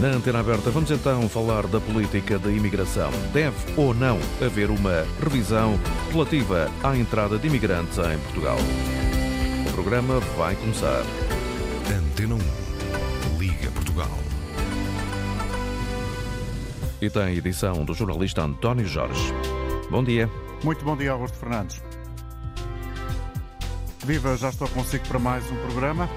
Na antena aberta, vamos então falar da política da imigração. Deve ou não haver uma revisão relativa à entrada de imigrantes em Portugal? O programa vai começar. Antena 1. Liga Portugal. E tem edição do jornalista António Jorge. Bom dia. Muito bom dia, Augusto Fernandes. Viva, já estou consigo para mais um programa.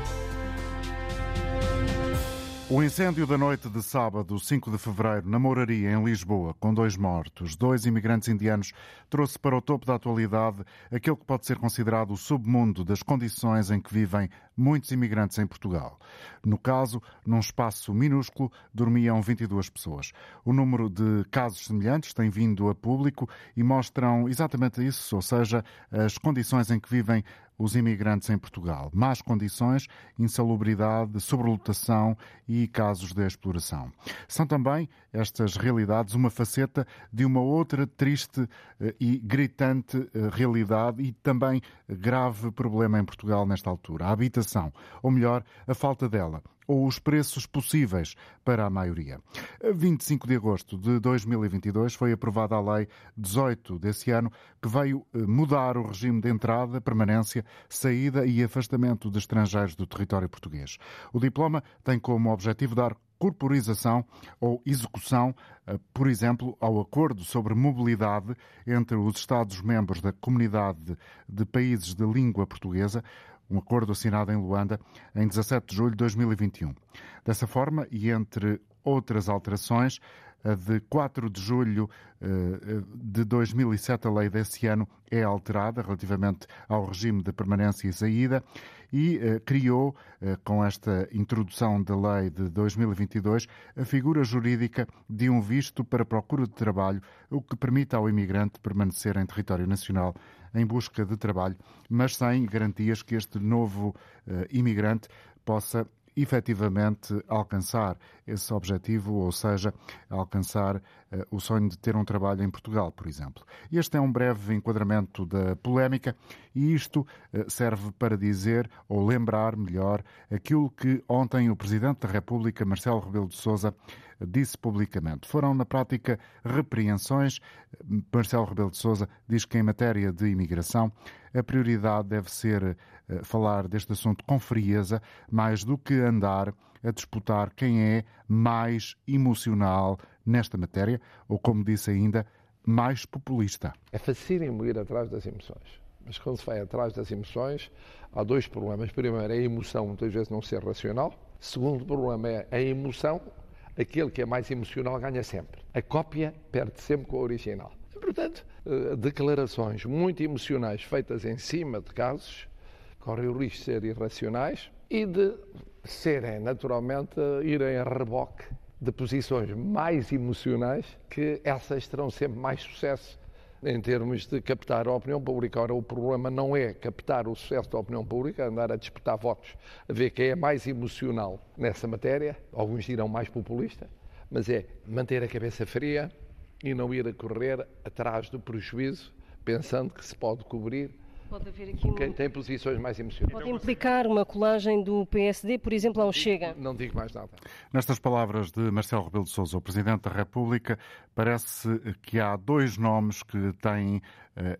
O incêndio da noite de sábado, 5 de fevereiro, na Mouraria, em Lisboa, com dois mortos, dois imigrantes indianos, trouxe para o topo da atualidade aquele que pode ser considerado o submundo das condições em que vivem muitos imigrantes em Portugal. No caso, num espaço minúsculo, dormiam 22 pessoas. O número de casos semelhantes tem vindo a público e mostram exatamente isso, ou seja, as condições em que vivem os imigrantes em Portugal. Más condições, insalubridade, sobrelotação e casos de exploração. São também estas realidades uma faceta de uma outra triste eh, e gritante eh, realidade e também grave problema em Portugal nesta altura, a habitação, ou melhor, a falta dela ou os preços possíveis para a maioria. A 25 de agosto de 2022 foi aprovada a Lei 18 desse ano, que veio eh, mudar o regime de entrada, permanência, saída e afastamento de estrangeiros do território português. O diploma tem como objetivo dar corporização ou execução, eh, por exemplo, ao acordo sobre mobilidade entre os Estados-membros da Comunidade de Países de Língua Portuguesa, um acordo assinado em Luanda em 17 de julho de 2021. Dessa forma, e entre outras alterações, a de 4 de julho eh, de 2007, a lei desse ano é alterada relativamente ao regime de permanência e saída e eh, criou, eh, com esta introdução da lei de 2022, a figura jurídica de um visto para procura de trabalho, o que permite ao imigrante permanecer em território nacional em busca de trabalho, mas sem garantias que este novo imigrante possa efetivamente alcançar esse objetivo, ou seja, alcançar o sonho de ter um trabalho em Portugal, por exemplo. Este é um breve enquadramento da polémica e isto uh, serve para dizer ou lembrar melhor aquilo que ontem o Presidente da República, Marcelo Rebelo de Sousa, disse publicamente. Foram, na prática, repreensões. Marcelo Rebelo de Sousa diz que, em matéria de imigração, a prioridade deve ser uh, falar deste assunto com frieza, mais do que andar a disputar quem é mais emocional nesta matéria, ou, como disse ainda, mais populista. É facílimo ir atrás das emoções. Mas quando se vai atrás das emoções, há dois problemas. Primeiro, é a emoção muitas vezes não ser racional. Segundo problema é a emoção aquele que é mais emocional ganha sempre. A cópia perde sempre com a original. Portanto, eh, declarações muito emocionais feitas em cima de casos correm o risco de ser irracionais e de serem, naturalmente, irem a reboque de posições mais emocionais que essas terão sempre mais sucesso em termos de captar a opinião pública. Ora, o problema não é captar o sucesso da opinião pública, andar a disputar votos, a ver quem é mais emocional nessa matéria, alguns dirão mais populista, mas é manter a cabeça fria e não ir a correr atrás do prejuízo, pensando que se pode cobrir Pode haver aqui um... Quem tem posições mais emocionais. Pode implicar uma colagem do PSD, por exemplo, ao Chega. Não digo mais nada. Nestas palavras de Marcelo Rebelo de Sousa, o Presidente da República, parece que há dois nomes que têm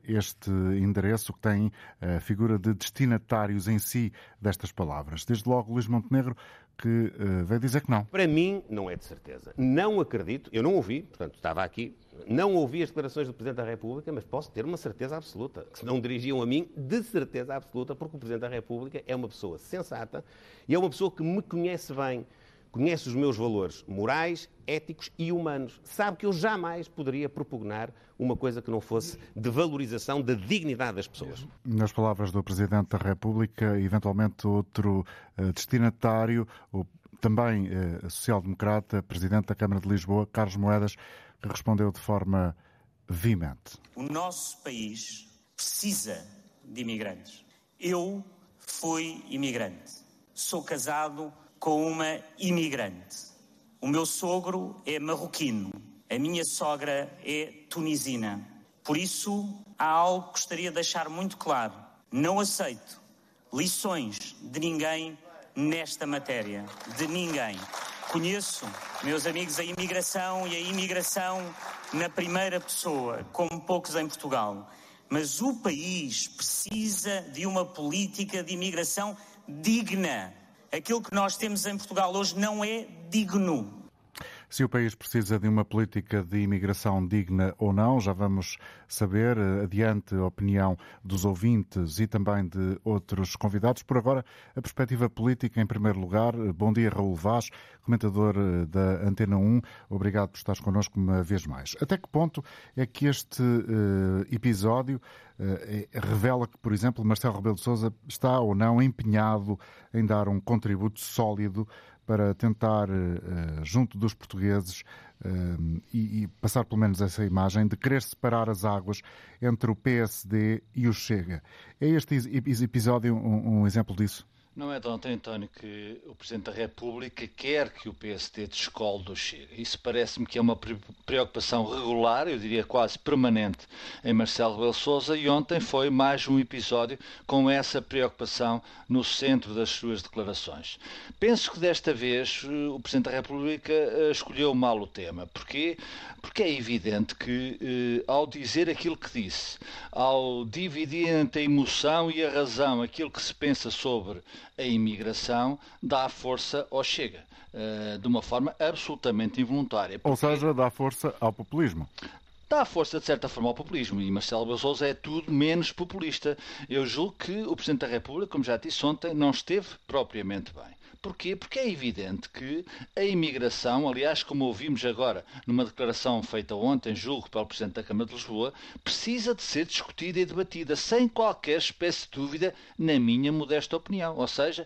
este endereço, que têm a figura de destinatários em si destas palavras. Desde logo, Luís Montenegro, que uh, veio dizer que não. Para mim, não é de certeza. Não acredito, eu não ouvi, portanto, estava aqui, não ouvi as declarações do Presidente da República, mas posso ter uma certeza absoluta, que se não dirigiam a mim, de certeza absoluta, porque o Presidente da República é uma pessoa sensata e é uma pessoa que me conhece bem, conhece os meus valores morais, éticos e humanos. Sabe que eu jamais poderia propugnar uma coisa que não fosse de valorização da dignidade das pessoas. Nas palavras do Presidente da República, eventualmente outro uh, destinatário, o também uh, social-democrata, Presidente da Câmara de Lisboa, Carlos Moedas, que respondeu de forma veemente. O nosso país precisa de imigrantes. Eu fui imigrante. Sou casado com uma imigrante. O meu sogro é marroquino. A minha sogra é tunisina. Por isso, há algo que gostaria de deixar muito claro. Não aceito lições de ninguém nesta matéria. De ninguém. Conheço, meus amigos, a imigração e a imigração na primeira pessoa, como poucos em Portugal. Mas o país precisa de uma política de imigração digna. Aquilo que nós temos em Portugal hoje não é digno. Se o país precisa de uma política de imigração digna ou não, já vamos saber. Adiante a opinião dos ouvintes e também de outros convidados. Por agora, a perspectiva política em primeiro lugar. Bom dia, Raul Vaz, comentador eh, da Antena 1. Obrigado por estares connosco uma vez mais. Até que ponto é que este uh, episódio uh, revela que, por exemplo, Marcelo Rebelo de Sousa está ou não empenhado em dar um contributo sólido para tentar, uh, junto dos portugueses, uh, e, passar pelo menos essa imagem de querer separar as águas entre o PSD e o Chega. É este episódio um exemplo disso? Não é de ontem, António, que o Presidente da República quer que o PSD descole do Chega. Isso parece-me que é uma preocupação regular, eu diria quase permanente, em Marcelo Rebelo Sousa e ontem foi mais um episódio com essa preocupação no centro das suas declarações. Penso que desta vez eh, o Presidente da República eh, escolheu mal o tema. Porquê? Porque é evidente que, eh, ao dizer aquilo que disse, ao dividir entre a emoção e a razão aquilo que se pensa sobre a imigração dá força ao Chega, uh, de uma forma absolutamente involuntária. Porque... Ou seja, dá força ao populismo dá força, de certa forma, ao populismo. E Marcelo Rebelo é tudo menos populista. Eu julgo que o Presidente da República, como já disse ontem, não esteve propriamente bem. Porquê? Porque é evidente que a imigração, aliás, como ouvimos agora numa declaração feita ontem, julgo, pelo Presidente da Câmara de Lisboa, precisa de ser discutida e debatida, sem qualquer espécie de dúvida, na minha modesta opinião. Ou seja,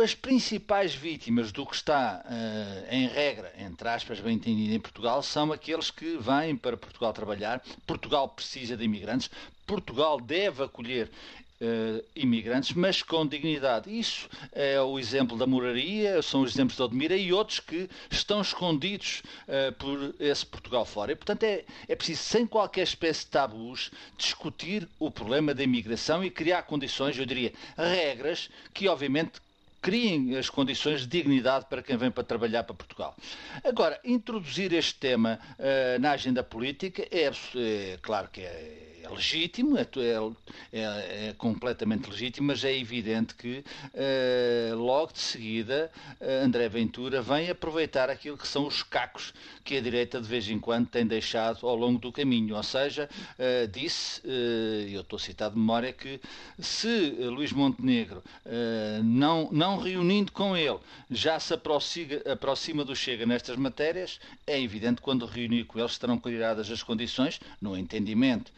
as principais vítimas do que está uh, em regra, entre aspas, bem entendido, em Portugal, são aqueles que vêm para Portugal trabalhar. Portugal precisa de imigrantes. Portugal deve acolher uh, imigrantes, mas com dignidade. Isso é o exemplo da moraria, são os exemplos da Odmira e outros que estão escondidos uh, por esse Portugal fora. E, portanto, é, é preciso, sem qualquer espécie de tabus, discutir o problema da imigração e criar condições, eu diria, regras que, obviamente, criem as condições de dignidade para quem vem para trabalhar para Portugal. Agora, introduzir este tema uh, na agenda política é, é claro que é é legítimo, é, é, é, completamente legítimo, mas é evidente que uh, logo de seguida uh, André Ventura vem aproveitar aquilo que são os cacos que a direita de vez em quando tem deixado ao longo do caminho. Ou seja, uh, disse, eu estou a citar de memória, que se Luís Montenegro não, não reunindo com ele já se aproxima, aproxima do Chega nestas matérias, é evidente que quando reunir com ele estarão criadas as condições, no entendimento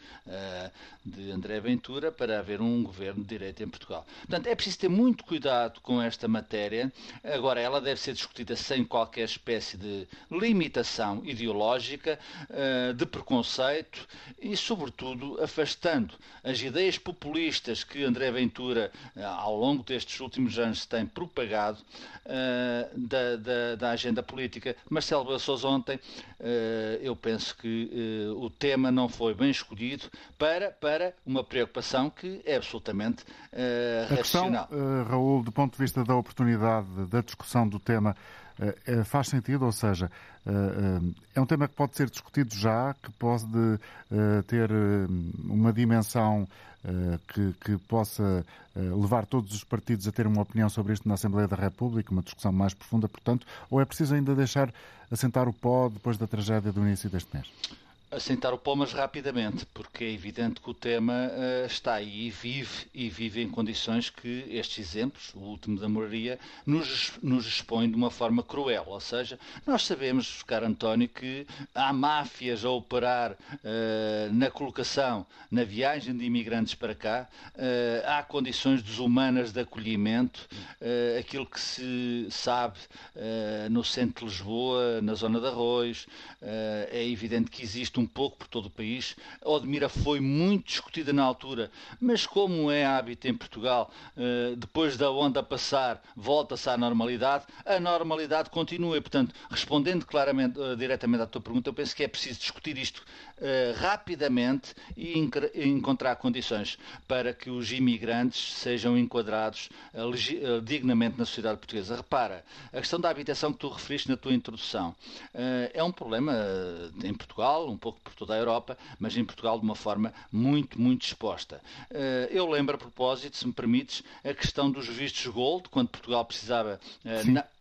de André Ventura para haver um governo de direita em Portugal. Portanto, é preciso ter muito cuidado com esta matéria. Agora, ela deve ser discutida sem qualquer espécie de limitação ideológica, eh, de preconceito e, sobretudo, afastando as ideias populistas que André Ventura, eh, ao longo destes últimos anos, tem propagado da, da, da agenda política. Marcelo Bassos ontem, eu penso que o tema não foi bem escolhido, para, para uma preocupação que é absolutamente uh, a racional. Questão, uh, Raul, do ponto de vista da oportunidade da discussão do tema, uh, faz sentido? Ou seja, é um tema que pode ser discutido já, que pode ter uma dimensão que, que, possa levar todos os partidos a ter uma opinião sobre isto na Assembleia da República, uma discussão mais profunda, portanto, ou é preciso ainda deixar assentar o pó depois da tragédia do início deste mês? Assentar o pó, mas rapidamente, porque é evidente que o tema uh, está aí e vive, e vive em condições que estes exemplos, o último da moraria, nos, nos expõe de uma forma cruel. Ou seja, nós sabemos, caro António, que há máfias a operar uh, na colocação, na viagem de imigrantes para cá, uh, há condições desumanas de acolhimento, aquilo que se sabe no centro de Lisboa, na zona de Arroz, é evidente que existe um pouco por todo o país. A Odmira foi muito discutida na altura, mas como é hábito em Portugal, eh, depois da onda passar, volta-se à normalidade, a normalidade continua. E, portanto, respondendo claramente, eh, diretamente à tua pergunta, eu penso que é preciso discutir isto uh, rapidamente e encontrar condições para que os imigrantes sejam enquadrados dignamente na sociedade portuguesa. Repara, a questão da habitação que tu referiste na tua introdução é um problema em Portugal, um pouco por toda a Europa, mas em Portugal de uma forma muito, muito exposta. eu lembro a propósito, se me permites, a questão dos vistos gold, quando Portugal precisava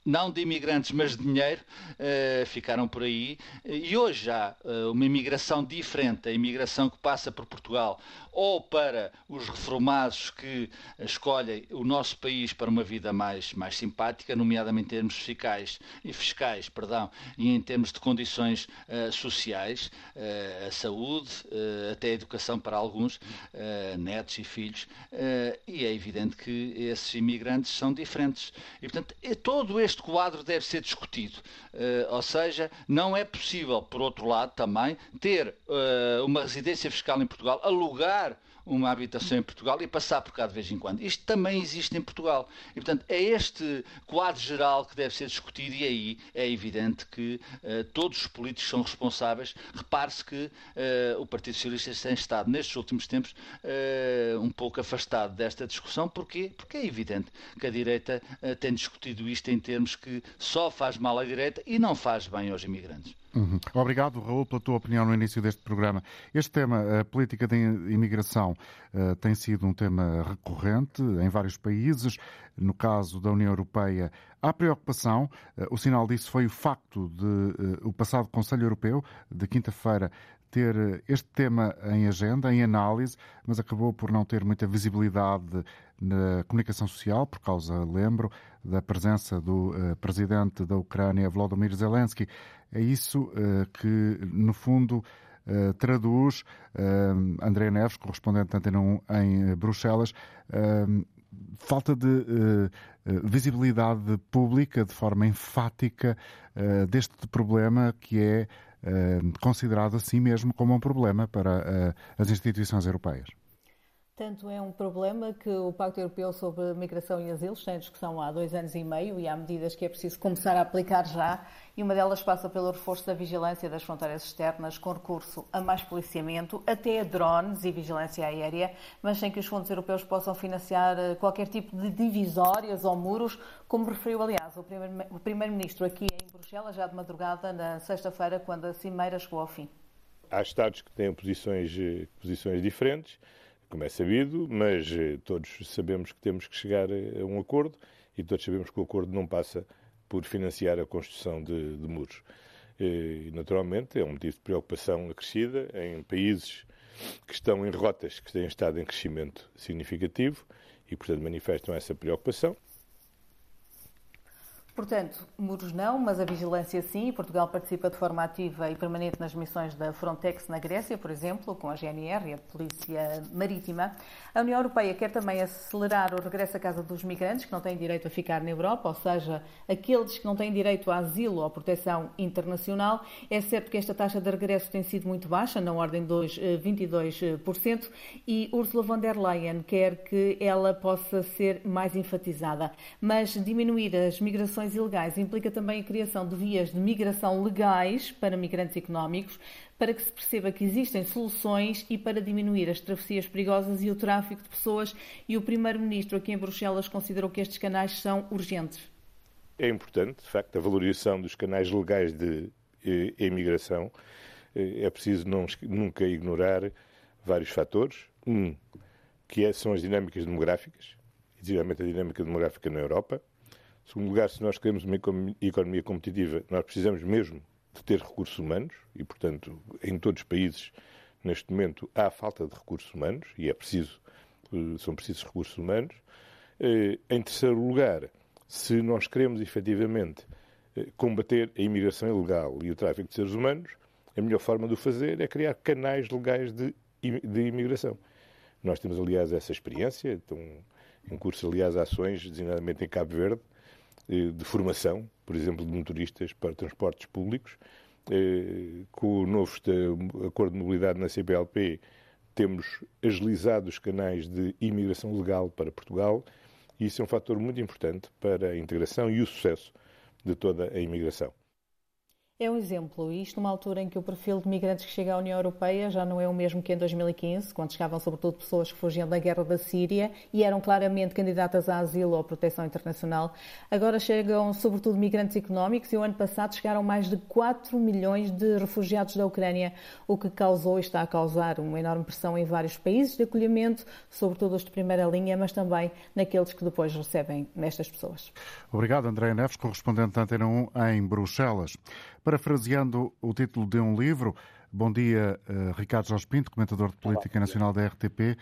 não de imigrantes, mas de dinheiro, uh, ficaram por aí. E hoje há uh, uma imigração diferente, a imigração que passa por Portugal, ou para os reformados que escolhem o nosso país para uma vida mais, mais simpática, nomeadamente em termos fiscais, fiscais, perdão, e em termos de condições uh, sociais, a saúde, até a educação para alguns, netos e filhos, e é evidente que esses imigrantes são diferentes. E, portanto, é todo este este quadro deve ser discutido. Uh, ou seja, não é possível, por outro lado, também, ter uh, uma residência fiscal em Portugal, alugar uma habitação em Portugal e passar por cá de vez em quando. Isto também existe em Portugal. E, portanto, é este quadro geral que deve ser discutido e aí é evidente que uh, todos os políticos são responsáveis. Repare-se que uh, o Partido Socialista tem estado, nestes últimos tempos, uh, um pouco afastado desta discussão. Porquê? Porque é evidente que a direita tem discutido isto em termos que só faz mal à direita e não faz bem aos imigrantes. Uhum. Obrigado, Raul, pela tua opinião no início deste programa. Este tema, a política de imigração, uh, tem sido um tema recorrente em vários países. No caso da União Europeia, há preocupação. Uh, o sinal disso foi o facto de uh, o passado Conselho Europeu, de quinta-feira, ter este tema em agenda, em análise, mas acabou por não ter muita visibilidade na comunicação social, por causa, lembro, da presença do uh, presidente da Ucrânia, Volodymyr Zelensky. É isso uh, que, no fundo, uh, traduz André Neves, correspondente da Antena 1 em Bruxelas, falta de visibilidade pública de forma enfática deste problema que é considerado assim mesmo como um problema para as instituições europeias. Tanto é um problema que o Pacto Europeu sobre Migração e Asilo está em discussão há dois anos e meio e há medidas que é preciso começar a aplicar já e uma delas passa pelo reforço da vigilância das fronteiras externas com recurso a mais policiamento, até a drones e vigilância aérea, mas sem que os fundos europeus possam financiar eh, qualquer tipo de divisórias ou muros, como referiu, aliás, o Primeiro-Ministro aqui em Bruxelas, já de madrugada, na sexta-feira, quando a cimeira chegou ao fim. Há Estados que têm posições, eh, posições diferentes como é sabido, mas eh, todos sabemos que temos que chegar a um acordo e todos sabemos que o acordo não passa por financiar a construção de, de muros. E, naturalmente, é um motivo de preocupação acrescida em países que estão em rotas que têm estado em crescimento significativo e, portanto, manifestam essa preocupação. Portanto, muros não, mas a vigilância sim. Portugal participa de forma ativa e permanente nas missões da Frontex na Grécia, por exemplo, com a GNR e a Polícia Marítima. A União Europeia quer também acelerar o regresso à casa dos migrantes que não têm direito a ficar na Europa, ou seja, aqueles que não têm direito a asilo ou proteção internacional. É certo que esta taxa de regresso tem sido muito baixa, na ordem de 22%, e Ursula von der Leyen quer que ela possa ser mais enfatizada. Mas diminuir as migrações migrações ilegais implica também a criação de vias de migração legais para migrantes económicos, para que se perceba que existem soluções e para diminuir as travessias perigosas e o tráfico de pessoas. E o Primeiro-Ministro aqui em Bruxelas considerou que estes canais são urgentes. É importante, de facto, a valorização dos canais legais de imigração. Eh, é preciso não, nunca ignorar vários fatores. Um, que é, são as dinâmicas demográficas, exatamente a dinâmica demográfica na Europa, segundo lugar, se nós queremos uma economia competitiva, nós precisamos mesmo de ter recursos humanos e, portanto, em todos os países, neste momento, há falta de recursos humanos e é preciso, eh, são precisos recursos humanos. Eh, em terceiro lugar, se nós queremos efetivamente eh, combater a imigração ilegal e o tráfico de seres humanos, a melhor forma de o fazer é criar canais legais de, de imigração. Nós temos, aliás, essa experiência, estão em curso, aliás, ações, designadamente em Cabo Verde, de formação, por exemplo, de motoristas para transportes públicos, com o novo acordo de mobilidade na CPLP, temos agilizado os canais de imigração legal para Portugal e isso é um fator muito importante para a integração e o sucesso de toda a imigração. É um exemplo, isto numa altura em que o perfil de migrantes que chega à União Europeia já não é o mesmo que em 2015, quando chegavam sobretudo pessoas que fugiam da guerra da Síria e eram claramente candidatas a asilo ou proteção internacional. Agora chegam sobretudo migrantes económicos e o ano passado chegaram mais de 4 milhões de refugiados da Ucrânia, o que causou e está a causar uma enorme pressão em vários países de acolhimento, sobretudo os de primeira linha, mas também naqueles que depois recebem nestas pessoas. Obrigado, André Neves, correspondente da Antena 1 em Bruxelas. Parafraseando o título de um livro, bom dia, eh, Ricardo Jorge Pinto, comentador de política nacional da RTP.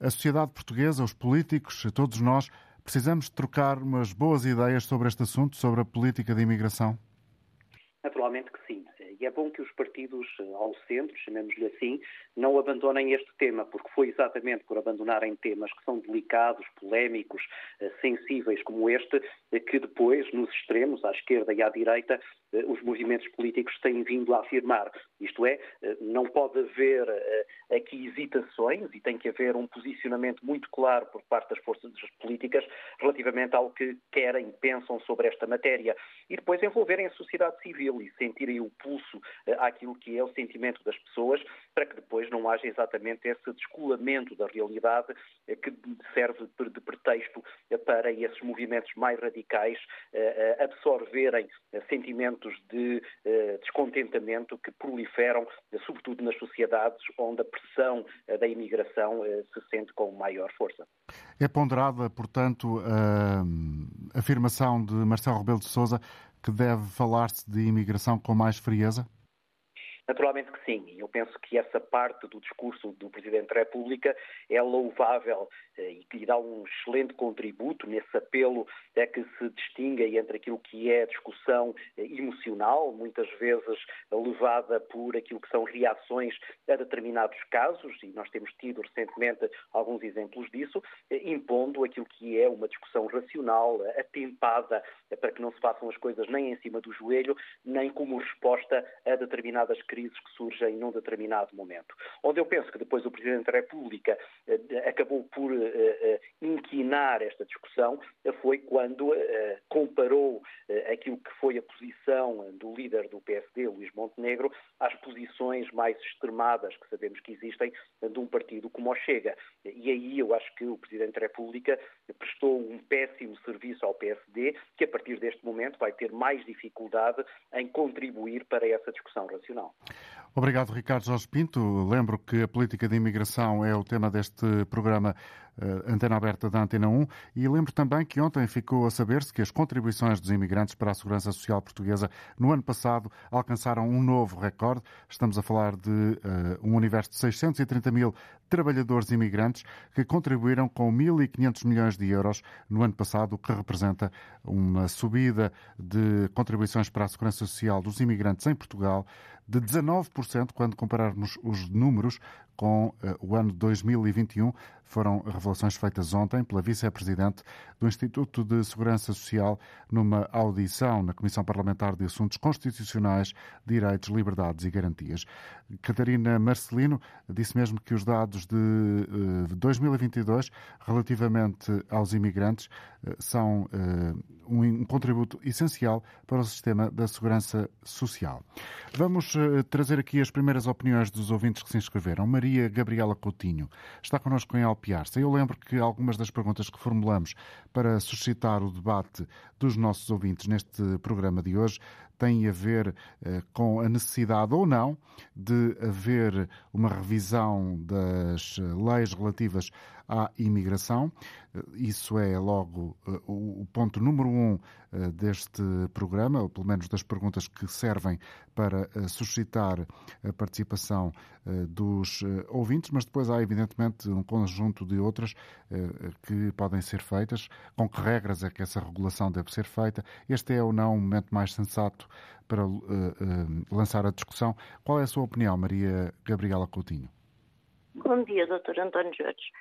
A sociedade portuguesa, os políticos, todos nós, precisamos trocar umas boas ideias sobre este assunto, sobre a política de imigração? Naturalmente que sim. E é bom que os partidos eh, ao centro, chamemos-lhe assim, não abandonem este tema, porque foi exatamente por abandonarem temas que são delicados, polémicos, eh, sensíveis como este, que depois, nos extremos, à esquerda e à direita, os movimentos políticos têm vindo a afirmar. Isto é, não pode haver aqui hesitações e tem que haver um posicionamento muito claro por parte das forças políticas relativamente ao que querem, pensam sobre esta matéria. E depois envolverem a sociedade civil e sentirem o pulso àquilo que é o sentimento das pessoas, para que depois não haja exatamente esse descolamento da realidade que serve de pretexto para esses movimentos mais radicais absorverem sentimentos de descontentamento que proliferam, sobretudo nas sociedades onde a pressão da imigração se sente com maior força. É ponderada, portanto, a afirmação de Marcelo Rebelo de Sousa que deve falar-se de imigração com mais frieza? Naturalmente que sim. Eu penso que essa parte do discurso do Presidente da República é louvável eh, e que dá um excelente contributo nesse apelo a que se distinga entre aquilo que é discussão eh, emocional, muitas vezes levada por aquilo que são reações a determinados casos, e nós temos tido recentemente alguns exemplos disso, eh, impondo aquilo que é uma discussão racional, atempada, para que não se façam as coisas nem em cima do joelho, nem como resposta a determinadas crises crises que surgem num determinado momento. Onde eu penso que depois o Presidente da República eh, acabou por eh, eh, inquinar esta discussão foi quando comparou aquilo que foi a posição do líder do PSD, Luís Montenegro, às posições mais extremadas que sabemos que existem de um partido como o Chega. E aí eu acho que o Presidente da República prestou um péssimo serviço ao PSD, que a partir deste momento vai ter mais dificuldade em contribuir para essa discussão racional. Obrigado, Ricardo Jorge Pinto. Lembro que a política de imigração é o tema deste programa uh, Antena Aberta da Antena 1 e lembro também que ontem ficou a saber-se que as contribuições dos imigrantes para a segurança social portuguesa no ano passado alcançaram um novo recorde. Estamos a falar de uh, um universo de 630 mil trabalhadores imigrantes que contribuíram com 1.500 milhões de euros no ano passado, o que representa uma subida de contribuições para a segurança social dos imigrantes em Portugal de 19% quando compararmos os números com uh, o ano 2021. Foram revelações feitas ontem pela vice-presidente do Instituto de Segurança Social numa audição na Comissão Parlamentar de Assuntos Constitucionais, Direitos, Liberdades e Garantias. Catarina Marcelino disse mesmo que os dados de uh, eh, 2022 relativamente aos imigrantes uh, são um contributo essencial para o sistema da segurança social. Vamos trazer aqui as primeiras opiniões dos ouvintes que se inscreveram. Maria Maria Gabriela Coutinho. Está connosco em Alpiarça. Eu lembro que algumas das perguntas que formulamos para suscitar o debate dos nossos ouvintes neste programa de hoje têm a ver eh, com a necessidade ou não de haver uma revisão das leis relativas à imigração. Isso é logo eh, o ponto número um eh, deste programa, ou pelo menos das perguntas que servem para eh, suscitar a participação dos ouvintes, mas depois há evidentemente um conjunto de outras que podem ser feitas. Com que regras é que essa regulação deve ser feita? Este é ou não o momento mais sensato para lançar a discussão. Qual é a sua opinião, Maria Gabriela Coutinho? Bom dia, Dr. António Jorge.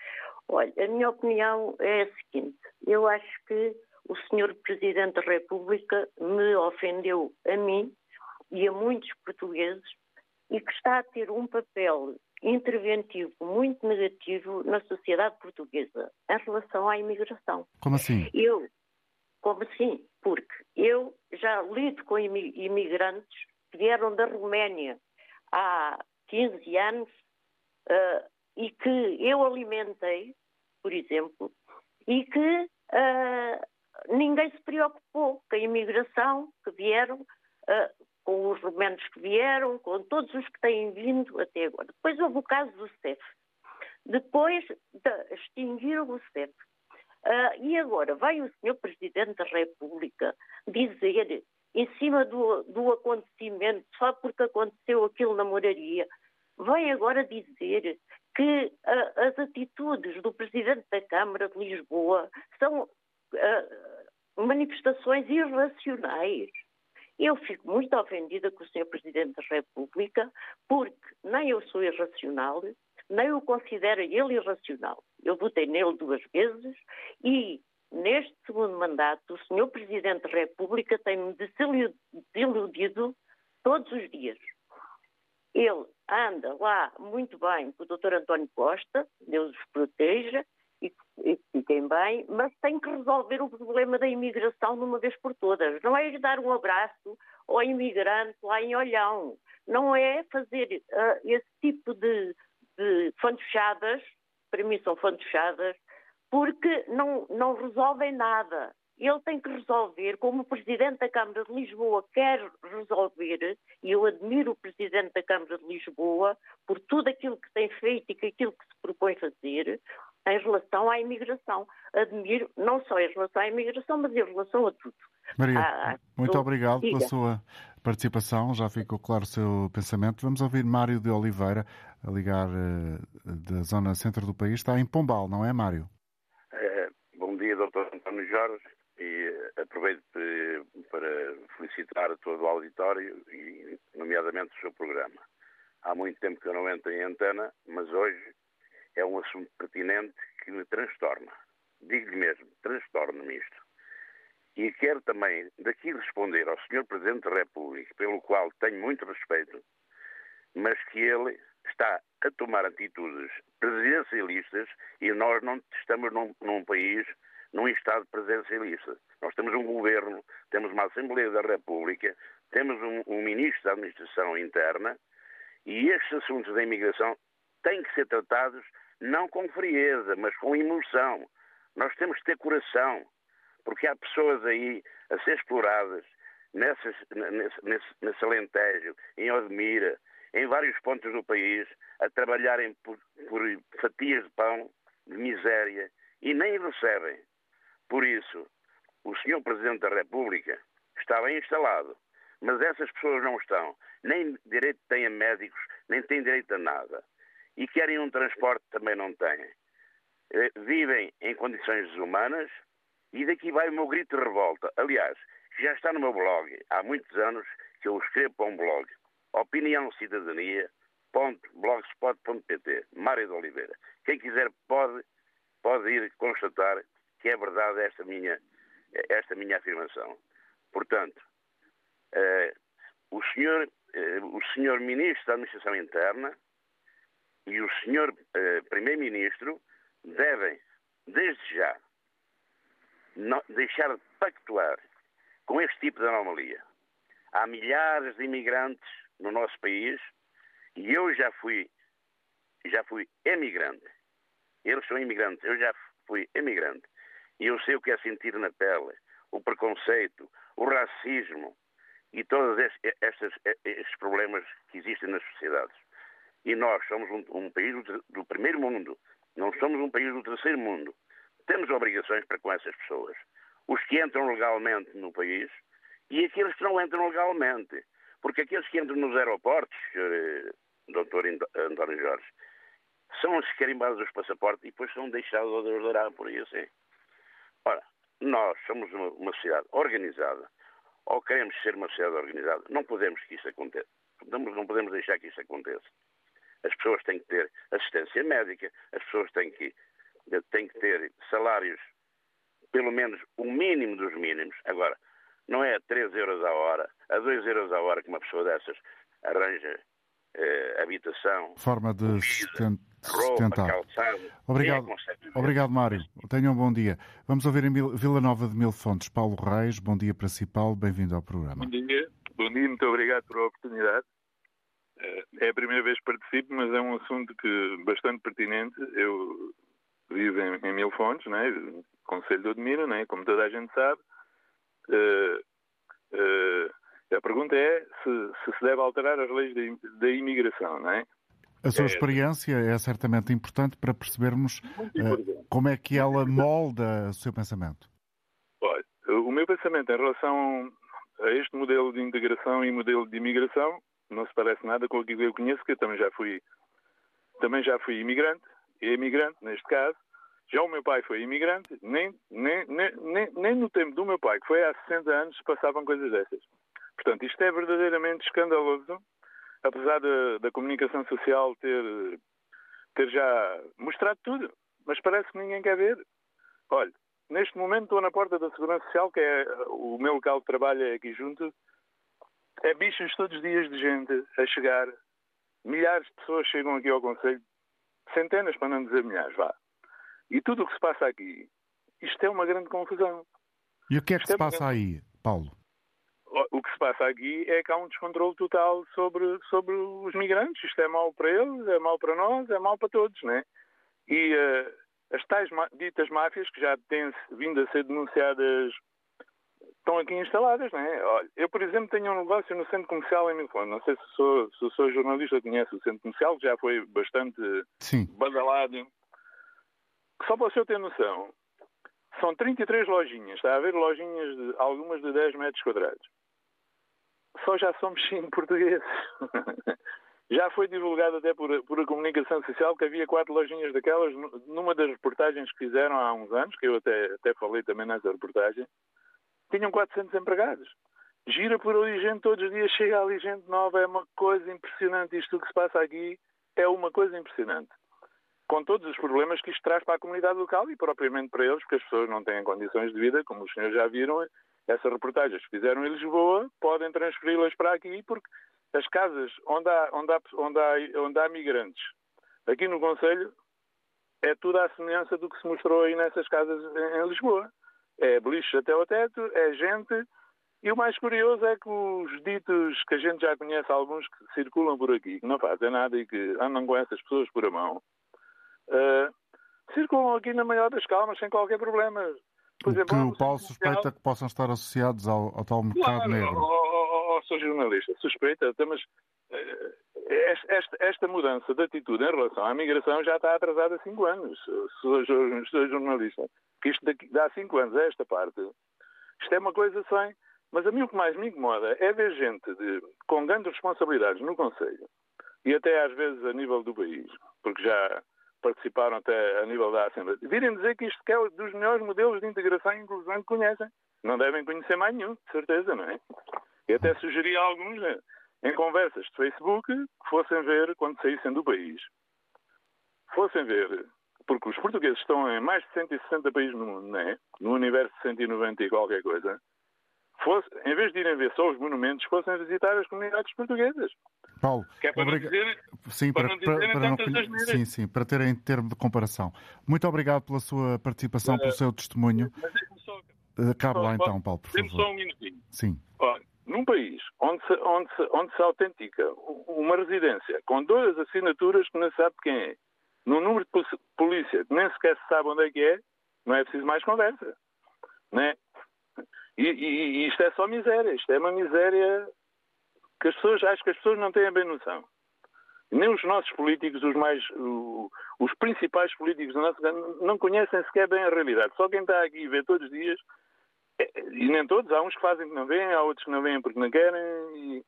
Olha, a minha opinião é a seguinte: eu acho que o Sr. Presidente da República me ofendeu a mim e a muitos portugueses e que está a ter um papel interventivo muito negativo na sociedade portuguesa em relação à imigração. Como assim? Eu, como assim? Porque eu já lido com imigrantes que vieram da Roménia há 15 anos uh, e que eu alimentei, por exemplo, e que uh, ninguém se preocupou com a imigração que vieram, uh, com os romanos que vieram, com todos os que têm vindo até agora. Depois houve o caso do CEF. Depois de, extinguiram o CEF. Uh, e agora vai o Sr. Presidente da República dizer, em cima do, do acontecimento, só porque aconteceu aquilo na moraria, vem agora dizer que uh, as atitudes do Presidente da Câmara de Lisboa são uh, manifestações irracionais. Eu fico muito ofendida com o Sr. Presidente da República, porque nem eu sou irracional, nem o considero ele irracional. Eu votei nele duas vezes e, neste segundo mandato, o Sr. Presidente da República tem-me desiludido todos os dias. Ele anda lá muito bem com o Dr. António Costa, Deus os proteja e, e fiquem bem, mas tem que resolver o problema da imigração de uma vez por todas. Não é ir dar um abraço ao imigrante lá em Olhão. Não é fazer uh, esse tipo de, de fantochadas, para mim são fantochadas, porque não, não resolvem nada ele tem que resolver, como o Presidente da Câmara de Lisboa quer resolver, e eu admiro o Presidente da Câmara de Lisboa por tudo aquilo que tem feito e aquilo que se propõe fazer em relação à imigração. Admiro não só em relação à imigração, mas em relação a tudo. Maria, ah, muito obrigado diga. pela sua participação, já ficou claro o seu pensamento. Vamos ouvir Mário de Oliveira, a ligar uh, da zona centro do país. Está em Pombal, não é, Mário? É, bom dia, doutor António Jorge e aproveito para felicitar todo o auditório e, nomeadamente, o seu programa. Há muito tempo que eu não entro em antena, mas hoje é um assunto pertinente que me transtorna. Digo-lhe mesmo, transtorna-me isto. E quero também daqui responder ao Sr. Presidente da República, pelo qual tenho muito respeito, mas que ele está a tomar atitudes presidencialistas e nós não estamos num, num país num Estado presidencialista. Nós temos um governo, temos uma Assembleia da República, temos um, um Ministro da Administração Interna e estes assuntos da imigração têm que ser tratados não com frieza, mas com emoção. Nós temos que ter coração, porque há pessoas aí a ser exploradas nessas, nesse, nesse, Alentejo, em Odmira, em vários pontos do país, a trabalharem por, por fatias de pão, de miséria, e nem recebem. Por isso, o senhor Presidente da República está bem instalado, mas essas pessoas não estão. Nem direito têm a médicos, nem têm direito a nada. E querem um transporte também não têm. Eh, vivem em condições desumanas e daqui vai o meu grito de revolta. Aliás, já está no meu blog. Há muitos anos que eu escrevo para um blog. Opinião Cidadania blogspot.pt Mário de Oliveira. Quem quiser pode, pode ir constatar que é verdade esta minha, esta minha afirmação. Portanto, uh, o, senhor, uh, o senhor Ministro da Administração Interna e o senhor uh, Primeiro-Ministro devem, desde já, não, deixar de pactuar com este tipo de anomalia. Há milhares de imigrantes no nosso país e eu já fui, já fui emigrante. Eles são imigrantes, eu já fui emigrante. E eu sei o que é sentir na pele o preconceito, o racismo e todos estes, estes problemas que existem nas sociedades. E nós somos um, um país do, primeiro mundo, não somos um país do terceiro mundo. Temos obrigações para com essas pessoas. Os que entram legalmente no país e aqueles que não entram legalmente. Porque aqueles que entram nos aeroportos, Sr. Dr. António Jorge, são os carimbados dos passaportes e depois são deixados a adorar por aí assim. Ora, nós somos uma, uma sociedade organizada, ou queremos ser uma sociedade organizada, não podemos que isso aconteça. Não podemos deixar que isso aconteça. As pessoas têm que ter assistência médica, as pessoas têm que, têm que ter salários, pelo menos o mínimo dos mínimos. Agora, não é 3 euros a hora, a 2 euros a hora que uma pessoa dessas arranja eh, habitação, Forma de comida, roupa, sustentar. calçado. Obrigado, é obrigado Mário. Tenham um bom dia. Vamos ouvir em Vila Nova de Mil Fontes, Paulo Reis. Bom dia para si, Paulo. Bem-vindo ao programa. Bom dia, bom dia, muito obrigado pela oportunidade. Eh, É a primeira vez que participo, mas é um assunto que bastante pertinente. Eu vivo em, em Mil Fontes, né? Conselho de Odmira, né? como toda a gente sabe. Eh, eh, a pergunta é se, se se deve alterar as leis da im- da imigração, não é? A sua É, experiência é certamente importante para percebermos eh, como é que ela molda o seu pensamento. Olha, o meu pensamento em relação a este modelo de integração e modelo de imigração não se parece nada com aquilo que eu conheço, que eu também já fui, também já fui imigrante, e imigrante neste caso. Já o meu pai foi imigrante, nem, nem, nem, nem, nem no tempo do meu pai, que foi há 60 anos, passavam coisas dessas. Portanto, isto é verdadeiramente escandaloso, apesar da, da comunicação social ter, ter já mostrado tudo, mas parece que ninguém quer ver. Olha, neste momento estou na porta da Segurança Social, que é o meu local de trabalho é aqui junto. É bichos todos os dias de gente a chegar. Milhares de pessoas chegam aqui ao Conselho. Centenas, para não dizer milhares, vá. E tudo o que se passa aqui, isto é uma grande confusão. E o que é que Isto se é passa uma- aí, Paulo? O- O que se passa aqui é que há um descontrole total sobre, sobre os migrantes. Isto é mau para eles, é mau para nós, é mau para todos, né? E eh, as tais ditas máfias que já têm vindo a ser denunciadas estão aqui instaladas, né? Olha, eu, por exemplo, tenho um negócio no centro comercial em Milfone. Não sei se sou, se sou jornalista, conhece o centro comercial, que já foi bastante Sim. badalado. Só para o senhor ter noção, são 33 lojinhas, está a haver lojinhas, de, algumas de 10 metros quadrados. Só já somos 5 portugueses. já foi divulgado até por, por a comunicação social que havia quatro lojinhas daquelas nu- numa das reportagens que fizeram há uns anos, que eu até, até falei também nessa reportagem, tinham 400 empregados. Gira por ali gente todos os dias, chega ali gente nova, é uma coisa impressionante. Isto que se passa aqui é uma coisa impressionante com todos os problemas que isto traz para a comunidade local e propriamente para eles, porque as pessoas não têm condições de vida, como os senhores já viram, essas reportagens que fizeram em Lisboa podem transferi-las para aqui, porque as casas onde há, onde há, onde há, onde há migrantes, aqui no Conselho, é tudo à semelhança do que se mostrou aí nessas casas em, em Lisboa. É beliche até ao teto, é gente, e o mais curioso é que os ditos que a gente já conhece, alguns que circulam por aqui, que não fazem nada e que andam com essas pessoas por a mão, Uh, circulam aqui na maior das calmas, sem qualquer problema. Por O exemplo, que lá o Paulo suspeita comercial- que possam estar associados ao, ao tal mercado Claro, negro. ó, ó, sou jornalista, suspeita, mas eh, esta, esta- esta mudança de atitude em relação à migração já está atrasada há cinco anos. Sou, sou- sou jornalista. Que isto daqui, dá cinco anos a esta parte. Isto é uma coisa sem. Mas a mim o que mais me incomoda é ver gente de- com grandes responsabilidades no Conselho e até às vezes a nível do país, porque já participaram até a nível da Assembleia, virem dizer que isto é um dos melhores modelos de integração e inclusão que conhecem. Não devem conhecer mais nenhum, de certeza, não é? E até sugeri a alguns, né, em conversas de Facebook, que fossem ver quando saíssem do país. Fossem ver, porque os portugueses estão em mais de 160 países no mundo, não é? No universo de 190 e qualquer coisa. Fosse, em vez de irem ver só os monumentos, fossem visitar as comunidades portuguesas. Paulo, Que é para não obriga- dizer- sim, para para, não para- para não asneiras. sim, sim, para terem termo de comparação. Muito obrigado pela sua participação, pelo seu testemunho. Só, Acabe lá então, Paulo, por dê-me só favor. um minutinho. Sim. Olha, num país onde se, onde, se, onde se autentica uma residência com duas assinaturas que não se sabe quem é, num número de pol- polícia que nem sequer se sabe onde é que é, não é preciso mais conversa. Né? E, e- e isto é só miséria. Isto é uma miséria que as pessoas, acho que as pessoas não têm bem noção. Nem os nossos políticos, os mais, os principais políticos do nosso não conhecem sequer bem a realidade. Só quem está aqui e vê todos os dias é, e nem todos, há uns que fazem que não veem, há outros que não veem porque não querem.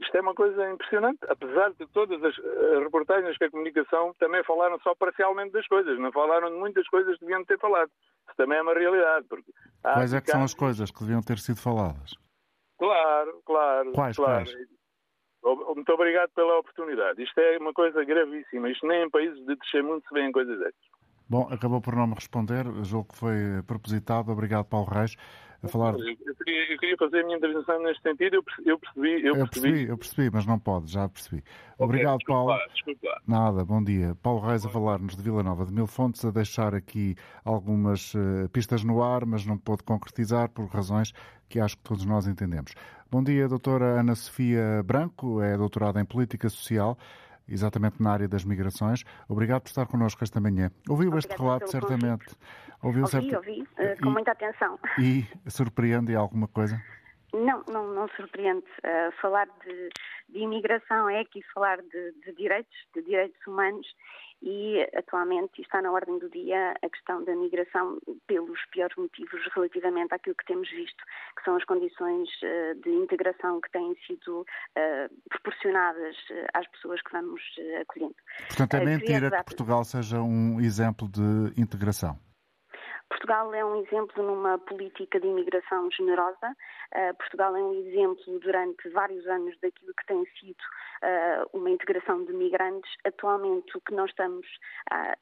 Isto é uma coisa impressionante, apesar de todas as, reportagens que a comunicação também falaram só parcialmente das coisas, não falaram de muitas coisas que deviam ter falado. Isso também é uma realidade. Porque Quais é que são as coisas que deviam ter sido faladas? Claro, claro. Quais, claro. quais? Muito obrigado pela oportunidade. Isto é uma coisa gravíssima. Isto nem em países de descer muito se vêem coisas destas. Bom, acabou por não me responder, julgo que foi propositado. Obrigado, Paulo Reis. A falar. Eu queria, eu queria, fazer a minha intervenção neste sentido, eu percebi. Eu percebi, eu percebi, eu percebi mas não pode, já percebi. Obrigado, okay, Paulo. Lá, lá. Nada, bom dia. Paulo Reis a falar-nos de Vila Nova de Mil Fontes, a deixar aqui algumas uh, pistas no ar, mas não pôde concretizar por razões que acho que todos nós entendemos. Bom dia, doutora Ana Sofia Branco, é doutorada em Política Social exatamente na área das migrações. Obrigado por estar connosco esta manhã. Ouviu Obrigado este relato, certamente? Ouviu ouvi, certo... ouvi, uh, com e, muita atenção. E surpreende alguma coisa? Não, não, não surpreende. Uh, falar de, de, imigração é aqui falar de, de, direitos, de direitos humanos e atualmente está na ordem do dia a questão da migração pelos piores motivos relativamente àquilo que temos visto, que são as condições uh, de integração que têm sido uh, proporcionadas às pessoas que vamos acolhendo. Portanto, é mentira que Portugal seja um exemplo de integração. Portugal é um exemplo numa política de imigração generosa. Uh, Portugal é um exemplo durante vários anos daquilo que tem sido uh, uma integração de migrantes. Atualmente, o que nós estamos a,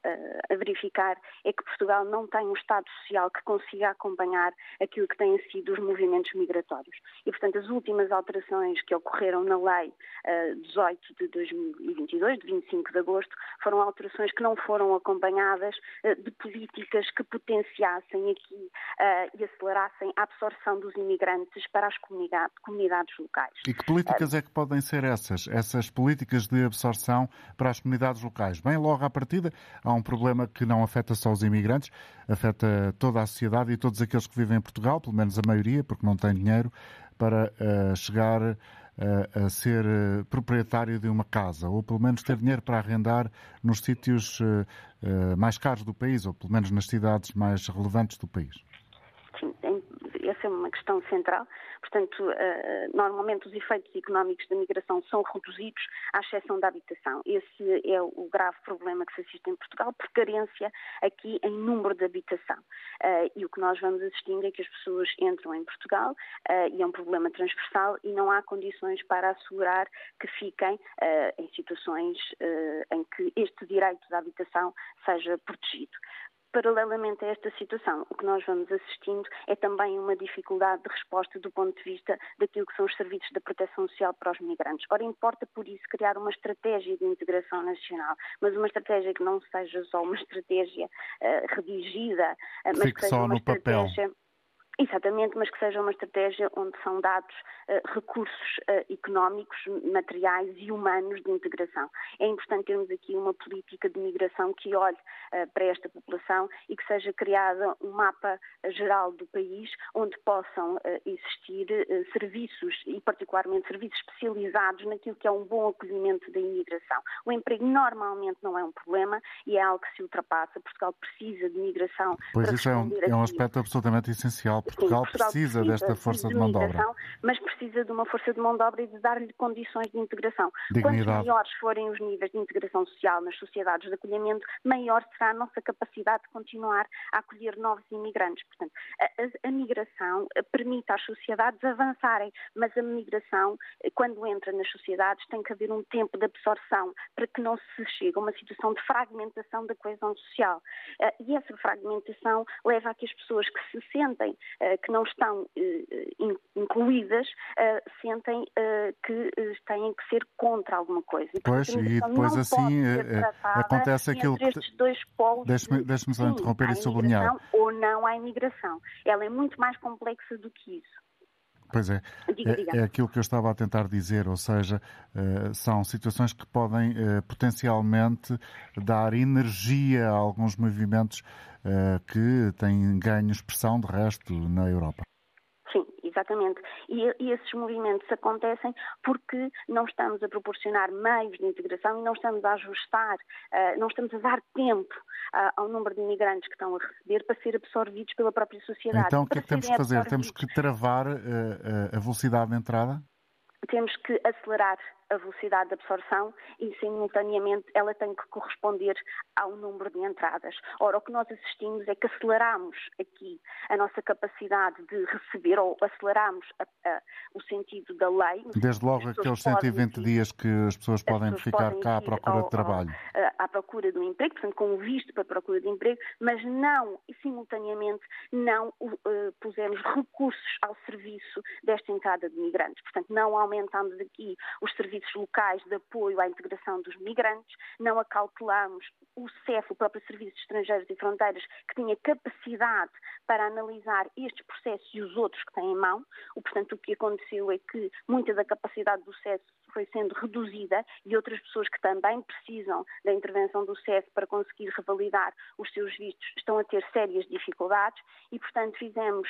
a, verificar é que Portugal não tem um Estado social que consiga acompanhar aquilo que têm sido os movimentos migratórios. E, portanto, as últimas alterações que ocorreram na Lei uh, 18 de 2022, de 25 de agosto, foram alterações que não foram acompanhadas de políticas que potenciam potenciassem aqui uh, e acelerassem a absorção dos imigrantes para as comunidade, comunidades locais. E que políticas é que podem ser essas? Essas políticas de absorção para as comunidades locais? Bem, logo à partida, há um problema que não afeta só os imigrantes, afeta toda a sociedade e todos aqueles que vivem em Portugal, pelo menos a maioria, porque não têm dinheiro para uh, chegar a ser eh, proprietário de uma casa, ou pelo menos ter dinheiro para arrendar nos sítios eh, eh, mais caros do país, ou pelo menos nas cidades mais relevantes do país. É uma questão central. Portanto, uh, normalmente os efeitos económicos da migração são reduzidos, à exceção da habitação. Esse é o grave problema que se assiste em Portugal, por carência aqui em número de habitação. Uh, e o que nós vamos assistindo é que as pessoas entram em Portugal e é um problema transversal e não há condições para assegurar que fiquem em situações em que este direito da habitação seja protegido. Paralelamente a esta situação, o que nós vamos assistindo é também uma dificuldade de resposta do ponto de vista daquilo que são os serviços da proteção social para os migrantes. Ora, importa por isso criar uma estratégia de integração nacional, mas uma estratégia que não seja só uma estratégia uh, redigida, uh, mas Fique que seja uma estratégia. Papel Exatamente, mas que seja uma estratégia onde são dados uh, recursos uh, económicos, materiais e humanos de integração. É importante termos aqui uma política de migração que olhe uh, para esta população e que seja criada um mapa geral do país onde possam existir serviços e particularmente serviços especializados naquilo que é um bom acolhimento da imigração. O emprego normalmente não é um problema e é algo que se ultrapassa. Portugal precisa de migração. Pois isso é um, é um aspecto absolutamente essencial Portugal, precisa, precisa, desta força de, de mão de obra. Mas precisa de uma força de mão de obra e de dar-lhe condições de integração. Dignidade. Quanto maiores forem os níveis de integração social nas sociedades de acolhimento, maior será a nossa capacidade de continuar a acolher novos imigrantes. Portanto, a, a, a migração permite às sociedades avançarem, mas a migração, quando entra nas sociedades, tem que haver um tempo de absorção para que não se chegue a uma situação de fragmentação da coesão social. Eh, e essa fragmentação leva a que as pessoas que se sentem eh, que não estão eh, incluídas eh, sentem que têm que ser contra alguma coisa. Pois, e depois assim acontece aquilo que. Deixe-me deixe só interromper e sublinhar. Ou não há imigração. Ela é muito mais complexa do que isso. Pois é, diga, diga. é, é, aquilo que eu estava a tentar dizer, ou seja, uh, são situações que podem uh, potencialmente dar energia a alguns movimentos uh, que têm ganho expressão, de resto, na Europa. Exatamente. E, e, esses movimentos acontecem porque não estamos a proporcionar meios de integração e não estamos a ajustar, uh, não estamos a dar tempo uh, ao número de imigrantes que estão a receber para ser absorvidos pela própria sociedade. Então, o que é que temos que fazer? Temos que travar uh, a velocidade de entrada? Temos que acelerar a velocidade de absorção e, simultaneamente, ela tem que corresponder ao número de entradas. Ora, o que nós assistimos é que aceleramos aqui a nossa capacidade de receber, ou aceleramos a, a, o sentido da lei. Desde logo aqueles 120 dias que as pessoas podem as pessoas ficar podem cá à procura ao, de trabalho. Ao, à procura do emprego, portanto, com o visto para a procura de emprego, mas não, simultaneamente, não uh, pusemos recursos ao serviço desta entrada de migrantes. Portanto, não aumentamos aqui os serviços locais de apoio à integração dos migrantes, não acautelamos o CEF, o próprio Serviço de Estrangeiros e Fronteiras, que tinha capacidade para analisar estes processos e os outros que têm em mão. O, portanto, o que aconteceu é que muita da capacidade do CEF foi sendo reduzida e outras pessoas que também precisam da intervenção do CEF para conseguir revalidar os seus vistos estão a ter sérias dificuldades e, portanto, fizemos,